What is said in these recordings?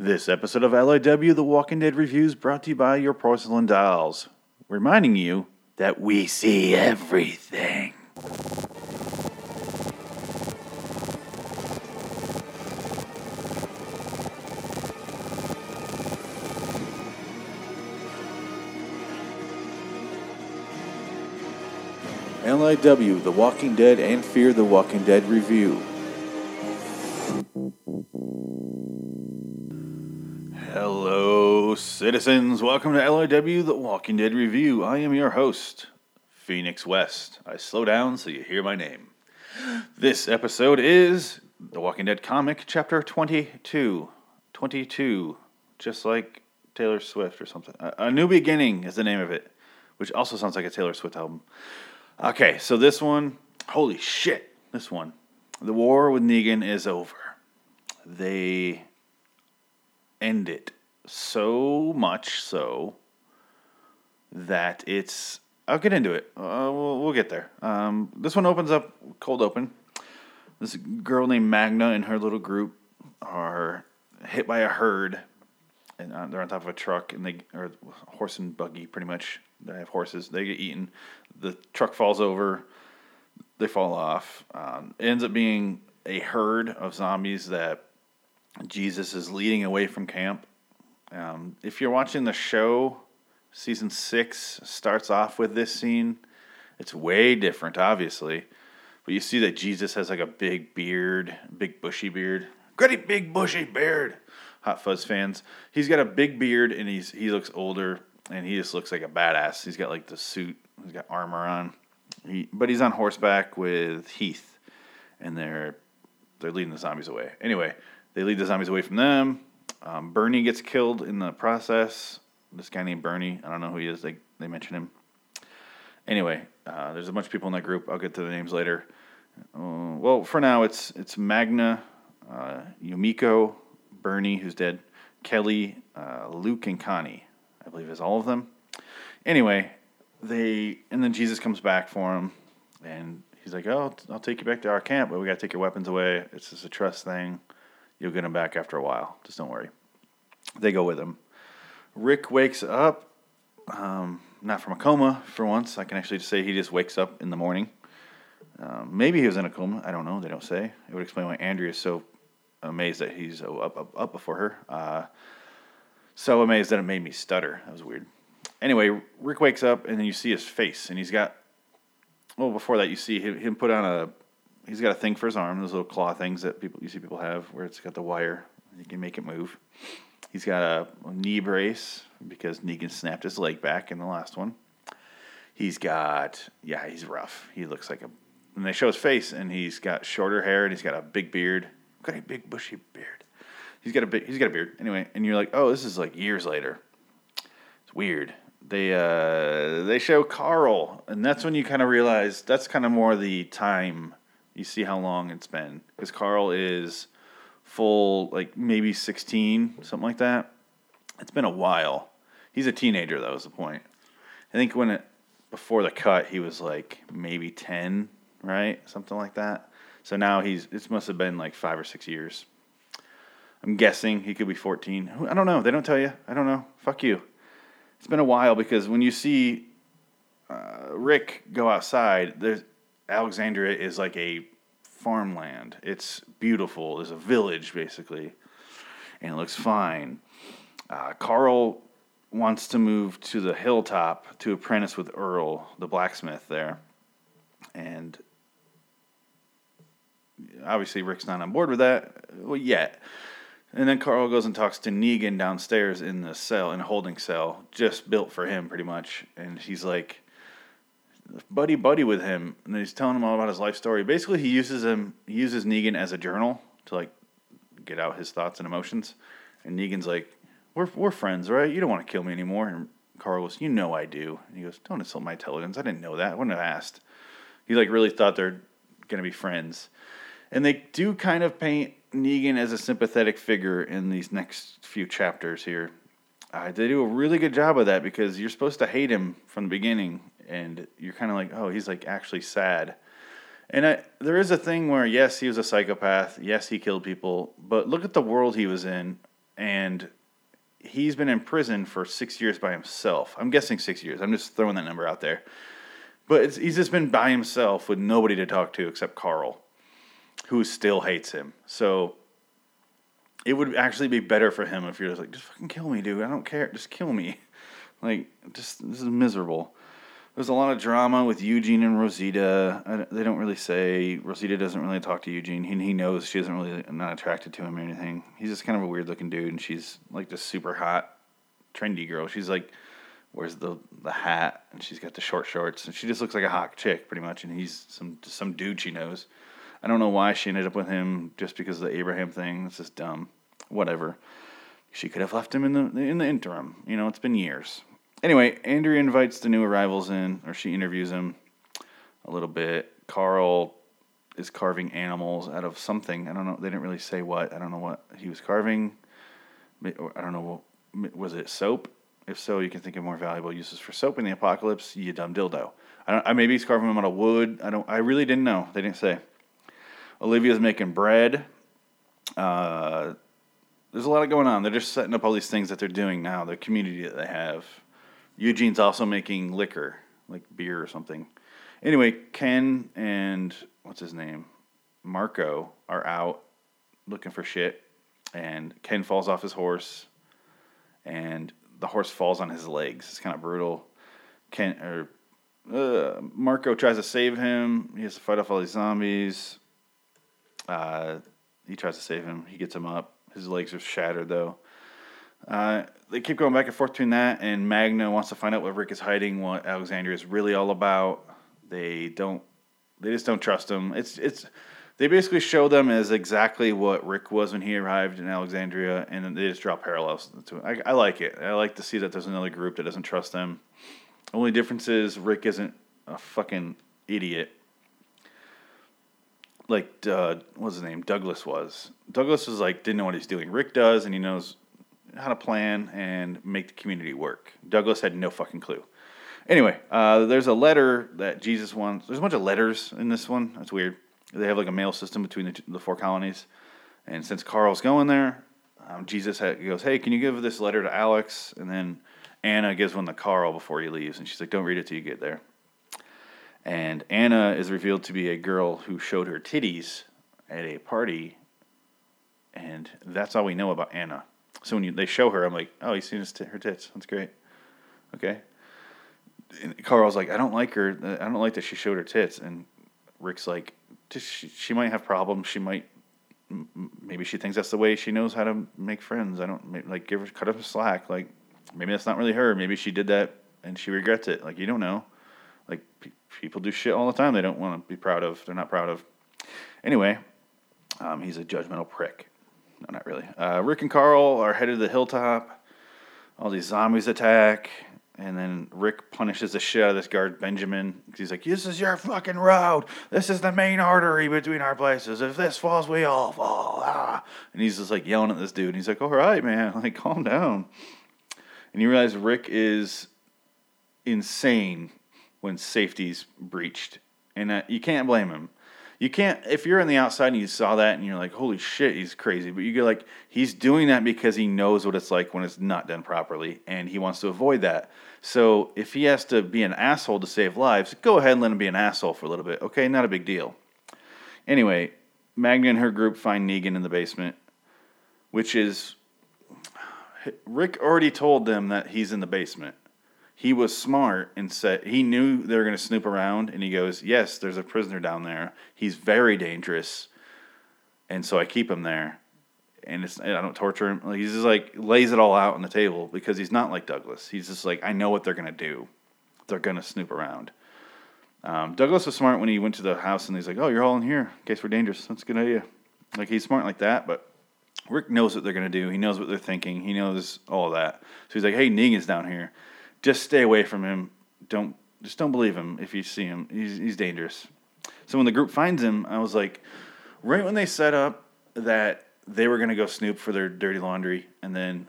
This episode of LIW The Walking Dead Reviews brought to you by your porcelain dolls, reminding you that we see everything. LIW The Walking Dead and Fear the Walking Dead Review. Citizens. Welcome to LIW The Walking Dead Review. I am your host, Phoenix West. I slow down so you hear my name. This episode is The Walking Dead comic, chapter 22. 22, just like Taylor Swift or something. A, New Beginning is the name of it, which also sounds like a Taylor Swift album. Okay, so this one, holy shit, this one. The war with Negan is over. They end it so much so that it's. I'll get into it. Uh, we'll, we'll get there. Um, this one opens up cold open. This girl named Magna and her little group are hit by a herd, and uh, they're on top of a truck, and they or horse and buggy, pretty much. They have horses. They get eaten. The truck falls over. They fall off. Um, ends up being a herd of zombies that Jesus is leading away from camp. Um, if you're watching the show, season six starts off with this scene. It's way different, obviously, but you see that Jesus has like a big beard, big bushy beard, great big bushy beard. Hot Fuzz fans, he's got a big beard and he's he looks older and he just looks like a badass. He's got like the suit, he's got armor on, he, but he's on horseback with Heath, and they're they're leading the zombies away. Anyway, they lead the zombies away from them. Um, Bernie gets killed in the process. This guy named Bernie, I don't know who he is. They they mention him. Anyway, uh, there's a bunch of people in that group. I'll get to the names later. Uh, well, for now, it's it's Magna, uh, Yumiko, Bernie, who's dead, Kelly, uh, Luke, and Connie. I believe is all of them. Anyway, they and then Jesus comes back for him, and he's like, "Oh, I'll take you back to our camp, but we got to take your weapons away. It's just a trust thing. You'll get them back after a while. Just don't worry." They go with him. Rick wakes up, um, not from a coma for once. I can actually just say he just wakes up in the morning. Um, maybe he was in a coma. I don't know. They don't say. It would explain why Andrea is so amazed that he's up up, up before her. Uh, so amazed that it made me stutter. That was weird. Anyway, Rick wakes up and then you see his face, and he's got. Well, before that, you see him, him put on a. He's got a thing for his arm. Those little claw things that people you see people have, where it's got the wire. You can make it move. He's got a, knee brace because Negan snapped his leg back in the last one. He's got yeah, he's rough. He looks like a. And they show his face, and he's got shorter hair, and he's got a big beard. Got a big bushy beard. He's got a. He's got a beard. Anyway, and you're like, oh, this is like years later. It's weird. They uh they show Carl, and that's when you kind of realize that's kind of more the time. You see how long it's been. Because Carl is full like maybe 16 something like that. It's been a while. He's a teenager that was the point. I think when it before the cut he was like maybe 10 right? Something like that. So now he's it must have been like five or six years. I'm guessing he could be 14 i don't know. They don't tell you? I don't know. Fuck you. It's been a while because when you see uh, rick go outside there's alexandria is like a farmland. It's beautiful. There's a village basically, and it looks fine. Uh, Carl wants to move to the hilltop to apprentice with Earl, the blacksmith there, and obviously Rick's not on board with that well, yet. And then Carl goes and talks to Negan downstairs in the cell, in a holding cell, just built for him, pretty much. And he's like, buddy buddy with him, and he's telling him all about his life story. Basically, he uses him. He uses Negan as a journal to like get out his thoughts and emotions. And Negan's like, "We're we're friends, right? You don't want to kill me anymore." And Carl goes, "You know I do." And he goes, "Don't insult my intelligence. I didn't know that. I wouldn't have asked." He like really thought they're gonna be friends, and they do kind of paint Negan as a sympathetic figure in these next few chapters here. Uh, they do a really good job of that because you're supposed to hate him from the beginning, and you're kind of like, oh, he's like actually sad. And I, there is a thing where yes, he was a psychopath. Yes, he killed people. But look at the world he was in, and he's been in prison for six years by himself. I'm guessing six years. I'm just throwing that number out there. But he's just been by himself with nobody to talk to except Carl, who still hates him. So it would actually be better for him if you're just like, just fucking kill me, dude. I don't care. Just kill me. Like, just this is miserable. There's a lot of drama with Eugene and Rosita. They don't really say. Rosita doesn't really talk to Eugene. He, he knows she isn't really not attracted to him or anything. He's just kind of a weird looking dude, and she's like this super hot, trendy girl. She's like wears the the hat, and she's got the short shorts, and she just looks like a hot chick pretty much. And he's some some dude she knows. I don't know why she ended up with him just because of the Abraham thing. It's just dumb. Whatever. She could have left him in the in the interim. You know, it's been years. Anyway, Andrea invites the new arrivals in, or she interviews him a little bit. Carl is carving animals out of something. I don't know. They didn't really say what. I don't know what he was carving. I don't know. Was it soap? If so, you can think of more valuable uses for soap in the apocalypse. You dumb dildo. I don't. I maybe he's carving them out of wood. I don't. I really didn't know. They didn't say. Olivia's making bread. Uh, there's a lot of going on. They're just setting up all these things that they're doing now. The community that they have. Eugene's also making liquor, like beer or something. Anyway, Ken and what's his name? Marco are out looking for shit, and Ken falls off his horse, and the horse falls on his legs. It's kind of brutal. Ken or uh, Marco tries to save him. He has to fight off all these zombies. Uh, he tries to save him. He gets him up. His legs are shattered though. Uh, they keep going back and forth between that, and Magna wants to find out what Rick is hiding, what Alexandria is really all about. They don't, they just don't trust him. It's it's, they basically show them as exactly what Rick was when he arrived in Alexandria, and they just draw parallels to it. I, I like it. I like to see that there's another group that doesn't trust them. Only difference is Rick isn't a fucking idiot like uh, what's his name Douglas was. Douglas was like didn't know what he's doing. Rick does, and he knows how to plan and make the community work. Douglas had no fucking clue. Anyway, uh, there's a letter that Jesus wants. There's a bunch of letters in this one. That's weird. They have like a mail system between the, the four colonies. And since Carl's going there, um, Jesus goes, Hey, can you give this letter to Alex? And then Anna gives one to Carl before he leaves. And she's like, Don't read it till you get there. And Anna is revealed to be a girl who showed her titties at a party. And that's all we know about Anna. So when you, they show her, I'm like, oh, he's seen his t- her tits. That's great. Okay. And Carl's like, I don't like her. I don't like that she showed her tits. And Rick's like, she, she might have problems. She might, maybe she thinks that's the way she knows how to make friends. I don't like give her cut her slack. Like maybe that's not really her. Maybe she did that and she regrets it. Like you don't know. Like pe- people do shit all the time. They don't want to be proud of. They're not proud of. Anyway, um, he's a judgmental prick. No, not really. Uh, Rick and Carl are headed to the hilltop. All these zombies attack, and then Rick punishes the shit out of this guard Benjamin. He's like, "This is your fucking road. This is the main artery between our places. If this falls, we all fall." Ah. And he's just like yelling at this dude. And he's like, "All right, man. Like, calm down." And you realize Rick is insane when safety's breached, and uh, you can't blame him you can't if you're on the outside and you saw that and you're like, holy shit, he's crazy. But you get like he's doing that because he knows what it's like when it's not done properly and he wants to avoid that. So if he has to be an asshole to save lives, go ahead and let him be an asshole for a little bit. Okay, not a big deal. Anyway, Magna and her group find Negan in the basement, which is Rick already told them that he's in the basement he was smart and said he knew they were going to snoop around and he goes yes there's a prisoner down there. He's very dangerous. And so i keep him there. And it's i don't torture him. He's just like lays it all out on the table because he's not like douglas. He's just like i know what they're going to do. They're going to snoop around. Um, douglas was smart when he went to the house and he's like oh you're all in here. In case we're dangerous that's a good idea. Like he's smart like that but rick knows what they're going to do. He knows what they're thinking. He knows all that. So he's like hey negan's down here just stay away from him. Don't just don't believe him if you see him. He's he's dangerous. So when the group finds him, I was like, right when they set up that they were gonna go snoop for their dirty laundry, and then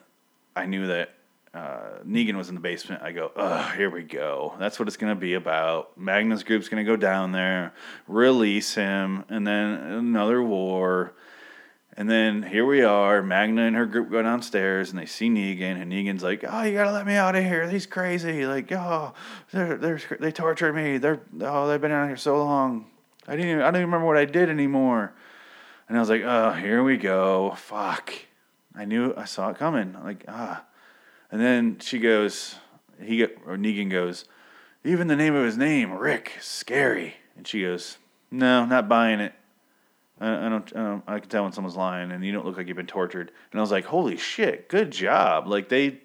I knew that uh, Negan was in the basement. I go, oh, here we go. That's what it's gonna be about. Magna's group's gonna go down there, release him, and then another war. And then here we are, Magna and her group go downstairs and they see Negan, and Negan's like, "Oh, you gotta let me out of here. He's crazy. Like, oh, they're they're they torture me. They're oh, they've been out here so long. I didn't even, I don't even remember what I did anymore." And I was like, "Oh, here we go. Fuck." I knew I saw it coming. Like, ah. And then she goes, he or Negan goes, even the name of his name, Rick, scary. And she goes, no, not buying it. I, I don't, I. I can tell when someone's lying, and you don't look like you've been tortured. And I was like, "Holy shit, good job!" Like they,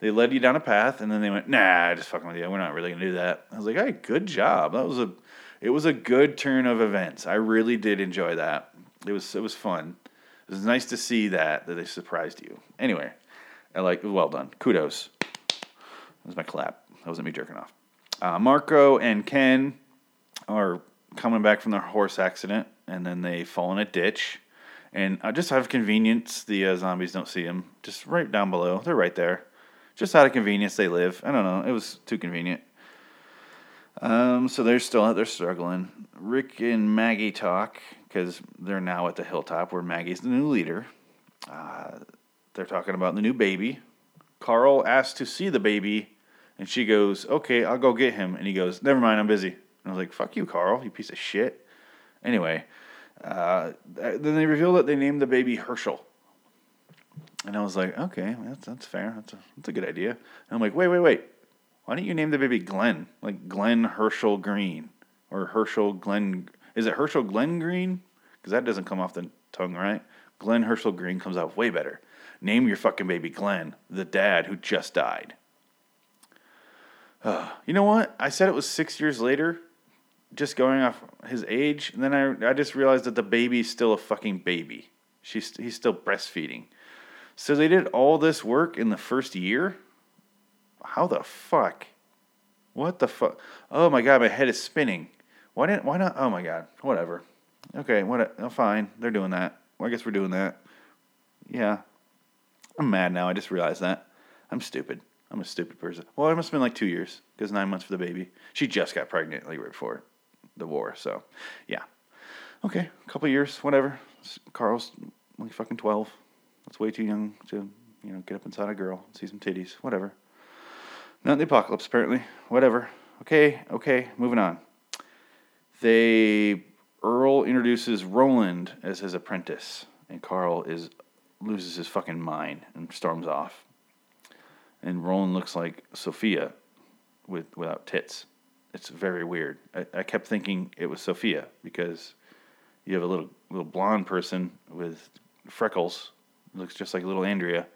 they led you down a path, and then they went, "Nah, just fucking with you. We're not really gonna do that." I was like, "Hey, good job. That was a, it was a good turn of events. I really did enjoy that. It was, it was fun. It was nice to see that that they surprised you. Anyway, I like, well done. Kudos. That was my clap. That wasn't me jerking off. Uh, Marco and Ken are coming back from their horse accident, and then they fall in a ditch. And uh, just out of convenience, the uh, zombies don't see them. Just right down below. They're right there. Just out of convenience, they live. I don't know. It was too convenient. Um, so they're still out there struggling. Rick and Maggie talk because they're now at the hilltop where Maggie's the new leader. Uh, they're talking about the new baby. Carl asks to see the baby, and she goes, "Okay, I'll go get him." And he goes, "Never mind, I'm busy." And I was like, fuck you, Carl, you piece of shit. Anyway, uh, then they reveal that they named the baby Hershel. And I was like, okay, that's, that's fair. That's a, that's a good idea. And I'm like, wait, wait, wait. Why don't you name the baby Glenn? Like Glenn Hershel Green. Or Hershel Glenn. Is it Hershel Glenn Green? Because that doesn't come off the tongue, right? Glenn Hershel Green comes out way better. Name your fucking baby Glenn, the dad who just died. Uh, you know what? I said it was six years later, just going off his age, and then I I just realized that the baby's still a fucking baby. She's he's still breastfeeding. So they did all this work in the first year. How the fuck? What the fuck? Oh my god, my head is spinning. Why didn't? Why not? Oh my god. Whatever. Okay. What? Oh, fine. They're doing that. Well, I guess we're doing that. Yeah. I'm mad now. I just realized that. I'm stupid. I'm a stupid person. Well, it must have been like two years because nine months for the baby. She just got pregnant like right before the war. So, yeah. Okay, a couple years, whatever. Carl's like fucking 12. That's way too young to, you know, get up inside a girl, see some titties, whatever. Not the apocalypse, apparently. Whatever. Okay, okay, moving on. They Earl introduces Roland as his apprentice, and Carl is loses his fucking mind and storms off. And Roland looks like Sophia with without tits. It's very weird. I, I kept thinking it was Sophia because you have a little little blonde person with freckles, looks just like little Andrea.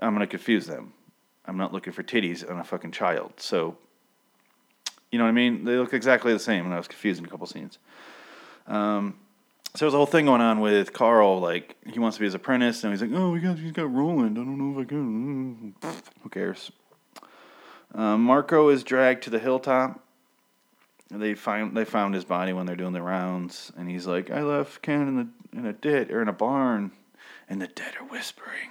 I'm gonna confuse them. I'm not looking for titties on a fucking child. So, you know what I mean? They look exactly the same, and I was confused in a couple scenes. Um, so there's a whole thing going on with Carl. Like he wants to be his apprentice, and he's like, "Oh, we got he's got Roland. I don't know if I can." Who cares? Uh, Marco is dragged to the hilltop they find they found his body when they're doing the rounds, and he's like, "I left Ken in the in a ditch or in a barn, and the dead are whispering."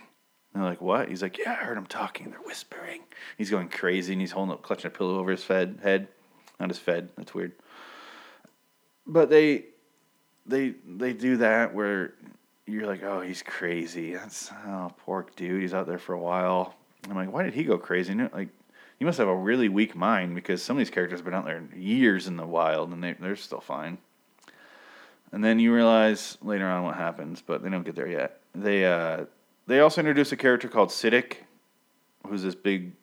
And they're like, "What?" He's like, "Yeah, I heard them talking. They're whispering." He's going crazy, and he's holding up, clutching a pillow over his fed head, not his fed. That's weird. But they they they do that where you're like, "Oh, he's crazy." That's oh, poor dude. He's out there for a while. I'm like, "Why did he go crazy?" Like you must have a really weak mind because some of these characters have been out there years in the wild and they, they're still fine. And then you realize later on what happens, but they don't get there yet. They uh, they also introduce a character called Siddiq, who's this big.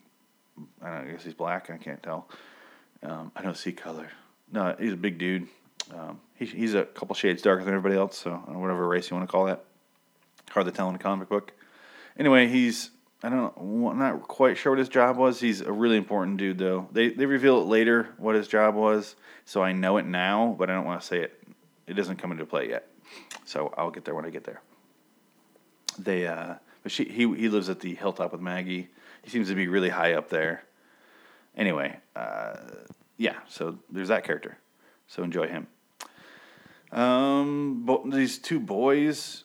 I don't know, I guess he's black. I can't tell. Um, I don't see color. No, he's a big dude. Um, he, he's a couple shades darker than everybody else, so whatever race you want to call that. Hard to tell in a comic book. Anyway, he's I don't know. I'm not quite sure what his job was. He's a really important dude, though. They they reveal it later what his job was, so I know it now, but I don't want to say it. It doesn't come into play yet, so I'll get there when I get there. They, uh, but she he he lives at the hilltop with Maggie. He seems to be really high up there. Anyway, uh, yeah. So there's that character. So enjoy him. Um, but these two boys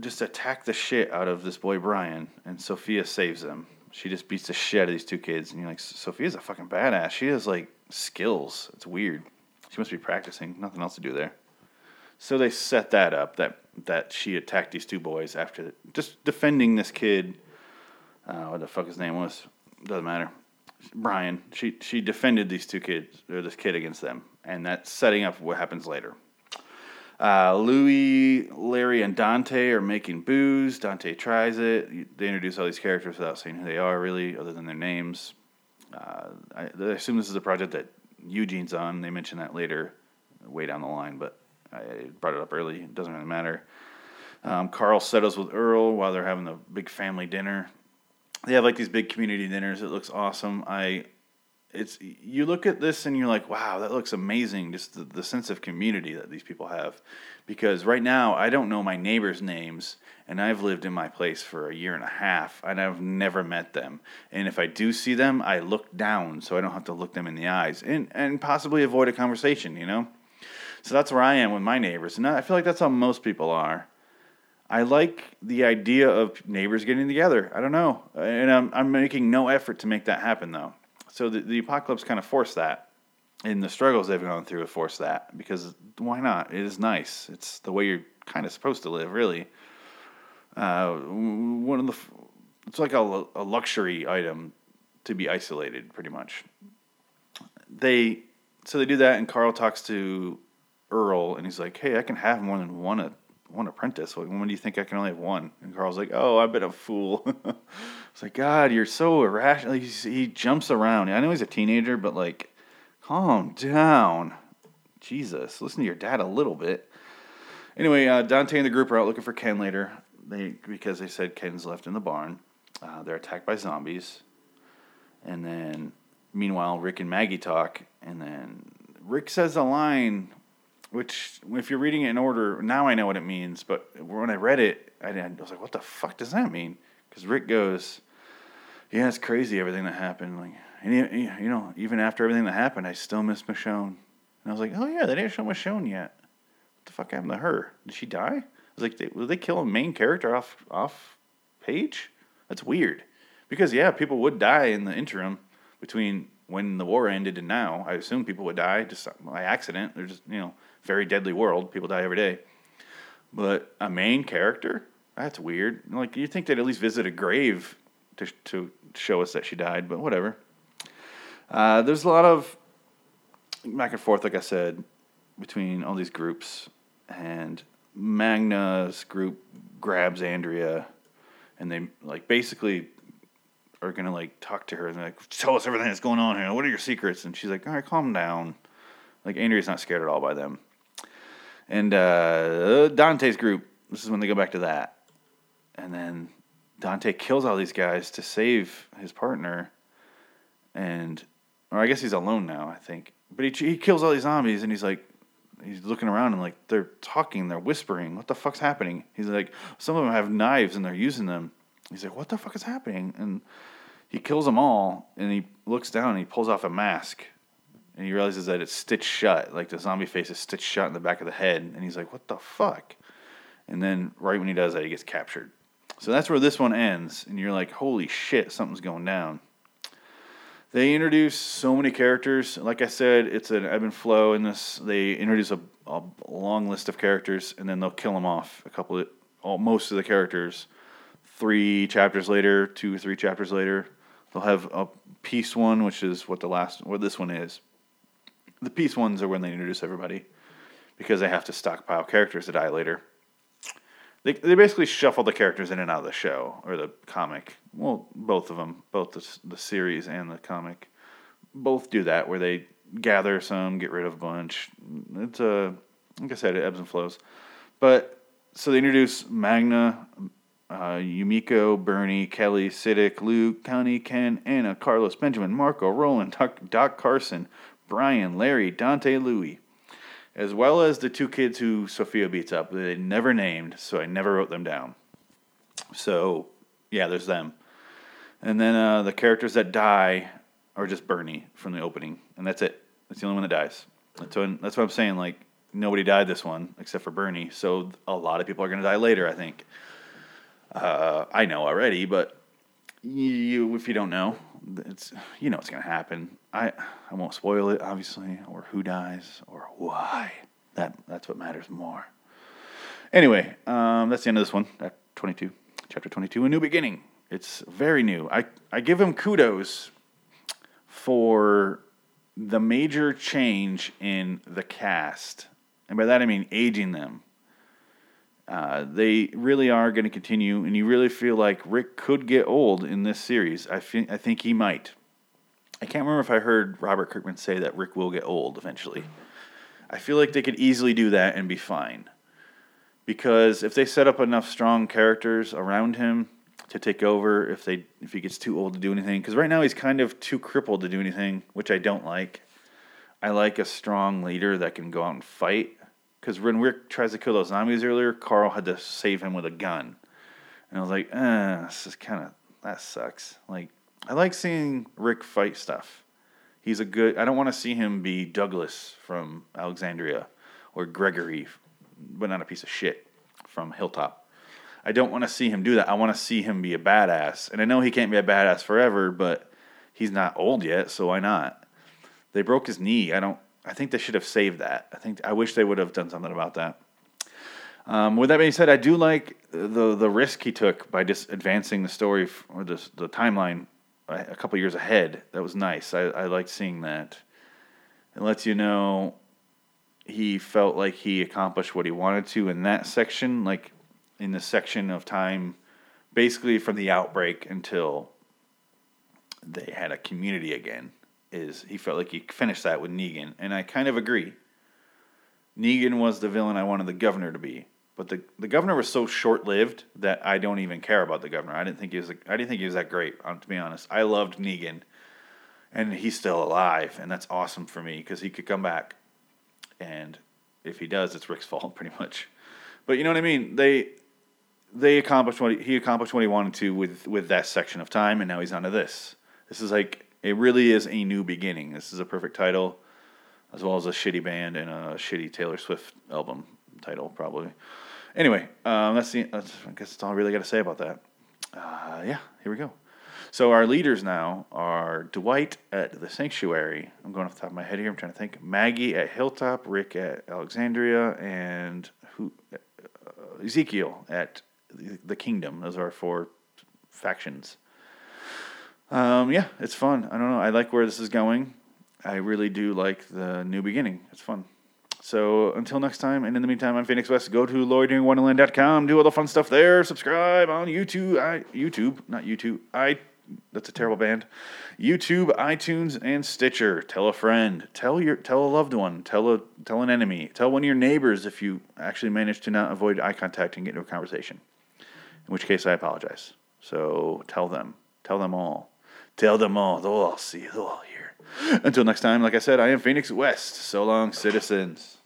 just attack the shit out of this boy Brian, and Sophia saves him. She just beats the shit out of these two kids, and you're like, Sophia's a fucking badass. She has like skills. It's weird. She must be practicing. Nothing else to do there. So they set that up. That that she attacked these two boys after just defending this kid. Uh, what the fuck his name was? Doesn't matter. Brian. She she defended these two kids or this kid against them, and that's setting up what happens later. Uh, Louis, Larry, and Dante are making booze. Dante tries it. They introduce all these characters without saying who they are, really, other than their names. Uh, I, I assume this is a project that Eugene's on. They mention that later, way down the line, but I brought it up early. It doesn't really matter. Um, Carl settles with Earl while they're having the big family dinner. They have like these big community dinners. It looks awesome. I it's you look at this and you're like, wow, that looks amazing. Just the, the sense of community that these people have. Because right now, I don't know my neighbors' names, and I've lived in my place for a year and a half, and I've never met them. And if I do see them, I look down so I don't have to look them in the eyes and, and possibly avoid a conversation, you know? So that's where I am with my neighbors. And I feel like that's how most people are. I like the idea of neighbors getting together. I don't know. And I'm, I'm making no effort to make that happen, though. So the, the apocalypse kind of forced that. And the struggles they've gone through have forced that. Because why not? It is nice. It's the way you're kind of supposed to live, really. Uh, one of the, it's like a, a luxury item to be isolated, pretty much. They, so they do that, and Carl talks to Earl, and he's like, "Hey, I can have more than one one apprentice. when do you think I can only have one?" And Carl's like, "Oh, I've been a fool." it's like, God, you're so irrational. He's, he jumps around. I know he's a teenager, but like, calm down. Jesus, listen to your dad a little bit. Anyway, uh, Dante and the group are out looking for Ken later. They because they said Ken's left in the barn. Uh, they're attacked by zombies, and then meanwhile, Rick and Maggie talk, and then Rick says a line which if you're reading it in order, now I know what it means. But when I read it, I, I was like, "What the fuck does that mean?" Because Rick goes, "Yeah, it's crazy everything that happened. Like, and you know, even after everything that happened, I still miss Michonne." And I was like, "Oh yeah, they didn't show Michonne yet. What the fuck happened to her? Did she die?" I was like, "Did they kill a main character off off page? That's weird." Because yeah, people would die in the interim between when the war ended and now. I assume people would die just by accident. They're just you know very deadly world. People die every day. But a main character? That's weird. Like you think they'd at least visit a grave to to show us that she died, but whatever. Uh, there's a lot of back and forth, like I said, between all these groups, and Magna's group grabs Andrea, and they like basically are gonna like talk to her and like tell us everything that's going on here. What are your secrets? And she's like, all right, calm down. Like Andrea's not scared at all by them. And uh, Dante's group, this is when they go back to that. And then Dante kills all these guys to save his partner. And, or I guess he's alone now, I think. But he, he kills all these zombies and he's like, he's looking around and like they're talking, they're whispering. What the fuck's happening? He's like, some of them have knives and they're using them. He's like, what the fuck is happening? And he kills them all and he looks down and he pulls off a mask and he realizes that it's stitched shut, like the zombie face is stitched shut in the back of the head, and he's like, "What the fuck?" And then right when he does that, he gets captured. So that's where this one ends, and you're like, "Holy shit, something's going down." They introduce so many characters. Like I said, it's an ebb and flow in this. They introduce a, a long list of characters, and then they'll kill them off. A couple of, all, most of the characters. Three chapters later, two or three chapters later, they'll have a piece one, which is what the last, what this one is the piece ones are when they introduce everybody because they have to stockpile characters to die later. They, they basically shuffle the characters in and out of the show or the comic. Well, both of them, both the, the series and the comic, both do that where they gather some, get rid of a bunch. It's a, like I said, it ebbs and flows. But so they introduce Magna, uh, Yumiko, Bernie, Kelly, Siddiq, Luke, Connie, Ken, Anna, Carlos, Benjamin, Marco, Roland, Doc, Doc Carson, Brian, Larry, Dante, Louie, as well as the two kids who Sophia beats up. They never named, so I never wrote them down. So, yeah, there's them. And then uh, the characters that die are just Bernie from the opening, and that's it. That's the only one that dies. That's what, that's what I'm saying. Like, nobody died this one except for Bernie, so a lot of people are going to die later, I think. Uh, I know already, but you, if you don't know, it's you know what's gonna happen. I I won't spoil it, obviously, or who dies or why. That that's what matters more. Anyway, um, that's the end of this one. Act 22, chapter 22, A New Beginning. It's very new. I, I give him kudos for the major change in the cast. And by that I mean aging them. Uh, they really are going to continue, and you really feel like Rick could get old in this series. I think I think he might. I can't remember if I heard Robert Kirkman say that Rick will get old eventually. I feel like they could easily do that and be fine, because if they set up enough strong characters around him to take over, if they if he gets too old to do anything, because right now he's kind of too crippled to do anything, which I don't like. I like a strong leader that can go out and fight because when Rick tries to kill those zombies earlier, Carl had to save him with a gun, and I was like, eh, this is kind of that sucks. Like, I like seeing Rick fight stuff. He's a good. I don't want to see him be Douglas from Alexandria or Gregory, but not a piece of shit from Hilltop. I don't want to see him do that. I want to see him be a badass, and I know he can't be a badass forever, but he's not old yet, so why not? They broke his knee. I don't. I think they should have saved that. I think I wish they would have done something about that. Um, with that being said, I do like the the risk he took by just advancing the story or the the timeline a couple years ahead. That was nice. I, I liked seeing that. It lets you know he felt like he accomplished what he wanted to in that section, like in the section of time, basically from the outbreak until they had a community again is he felt like he finished that with Negan, and I kind of agree. Negan was the villain I wanted the governor to be, but the the governor was so short lived that I don't even care about the governor. I didn't think he was I didn't think he was that great. Um, to be honest, I loved Negan, and he's still alive, and that's awesome for me because he could come back, and if he does, it's Rick's fault pretty much. But you know what I mean? They they accomplished what he, he accomplished what he wanted to with with that section of time, and now he's onto this. This is like it really is a new beginning. This is a perfect title, as well as a shitty band and a shitty Taylor Swift album title, probably. Anyway, um, that's the. That's, I guess that's all I really got to say about that. Uh, yeah, here we go. So our leaders now are Dwight at the Sanctuary. I'm going off the top of my head here. I'm trying to think. Maggie at Hilltop, Rick at Alexandria, and who? Uh, Ezekiel at the Kingdom. Those are our four factions. Um, yeah, it's fun. I don't know. I like where this is going. I really do like the new beginning. It's fun. So until next time, and in the meantime, I'm Phoenix West. Go to LoyDuringWonderland.com, do all the fun stuff there. Subscribe on YouTube, I, YouTube, not U2. I that's a terrible band. YouTube, iTunes, and Stitcher. Tell a friend. Tell your tell a loved one. Tell a tell an enemy. Tell one of your neighbors if you actually manage to not avoid eye contact and get into a conversation. In which case, I apologize. So tell them. Tell them all. Tell them all. They'll all see. They'll all. Until next time, like I said, I am Phoenix West. So long, citizens.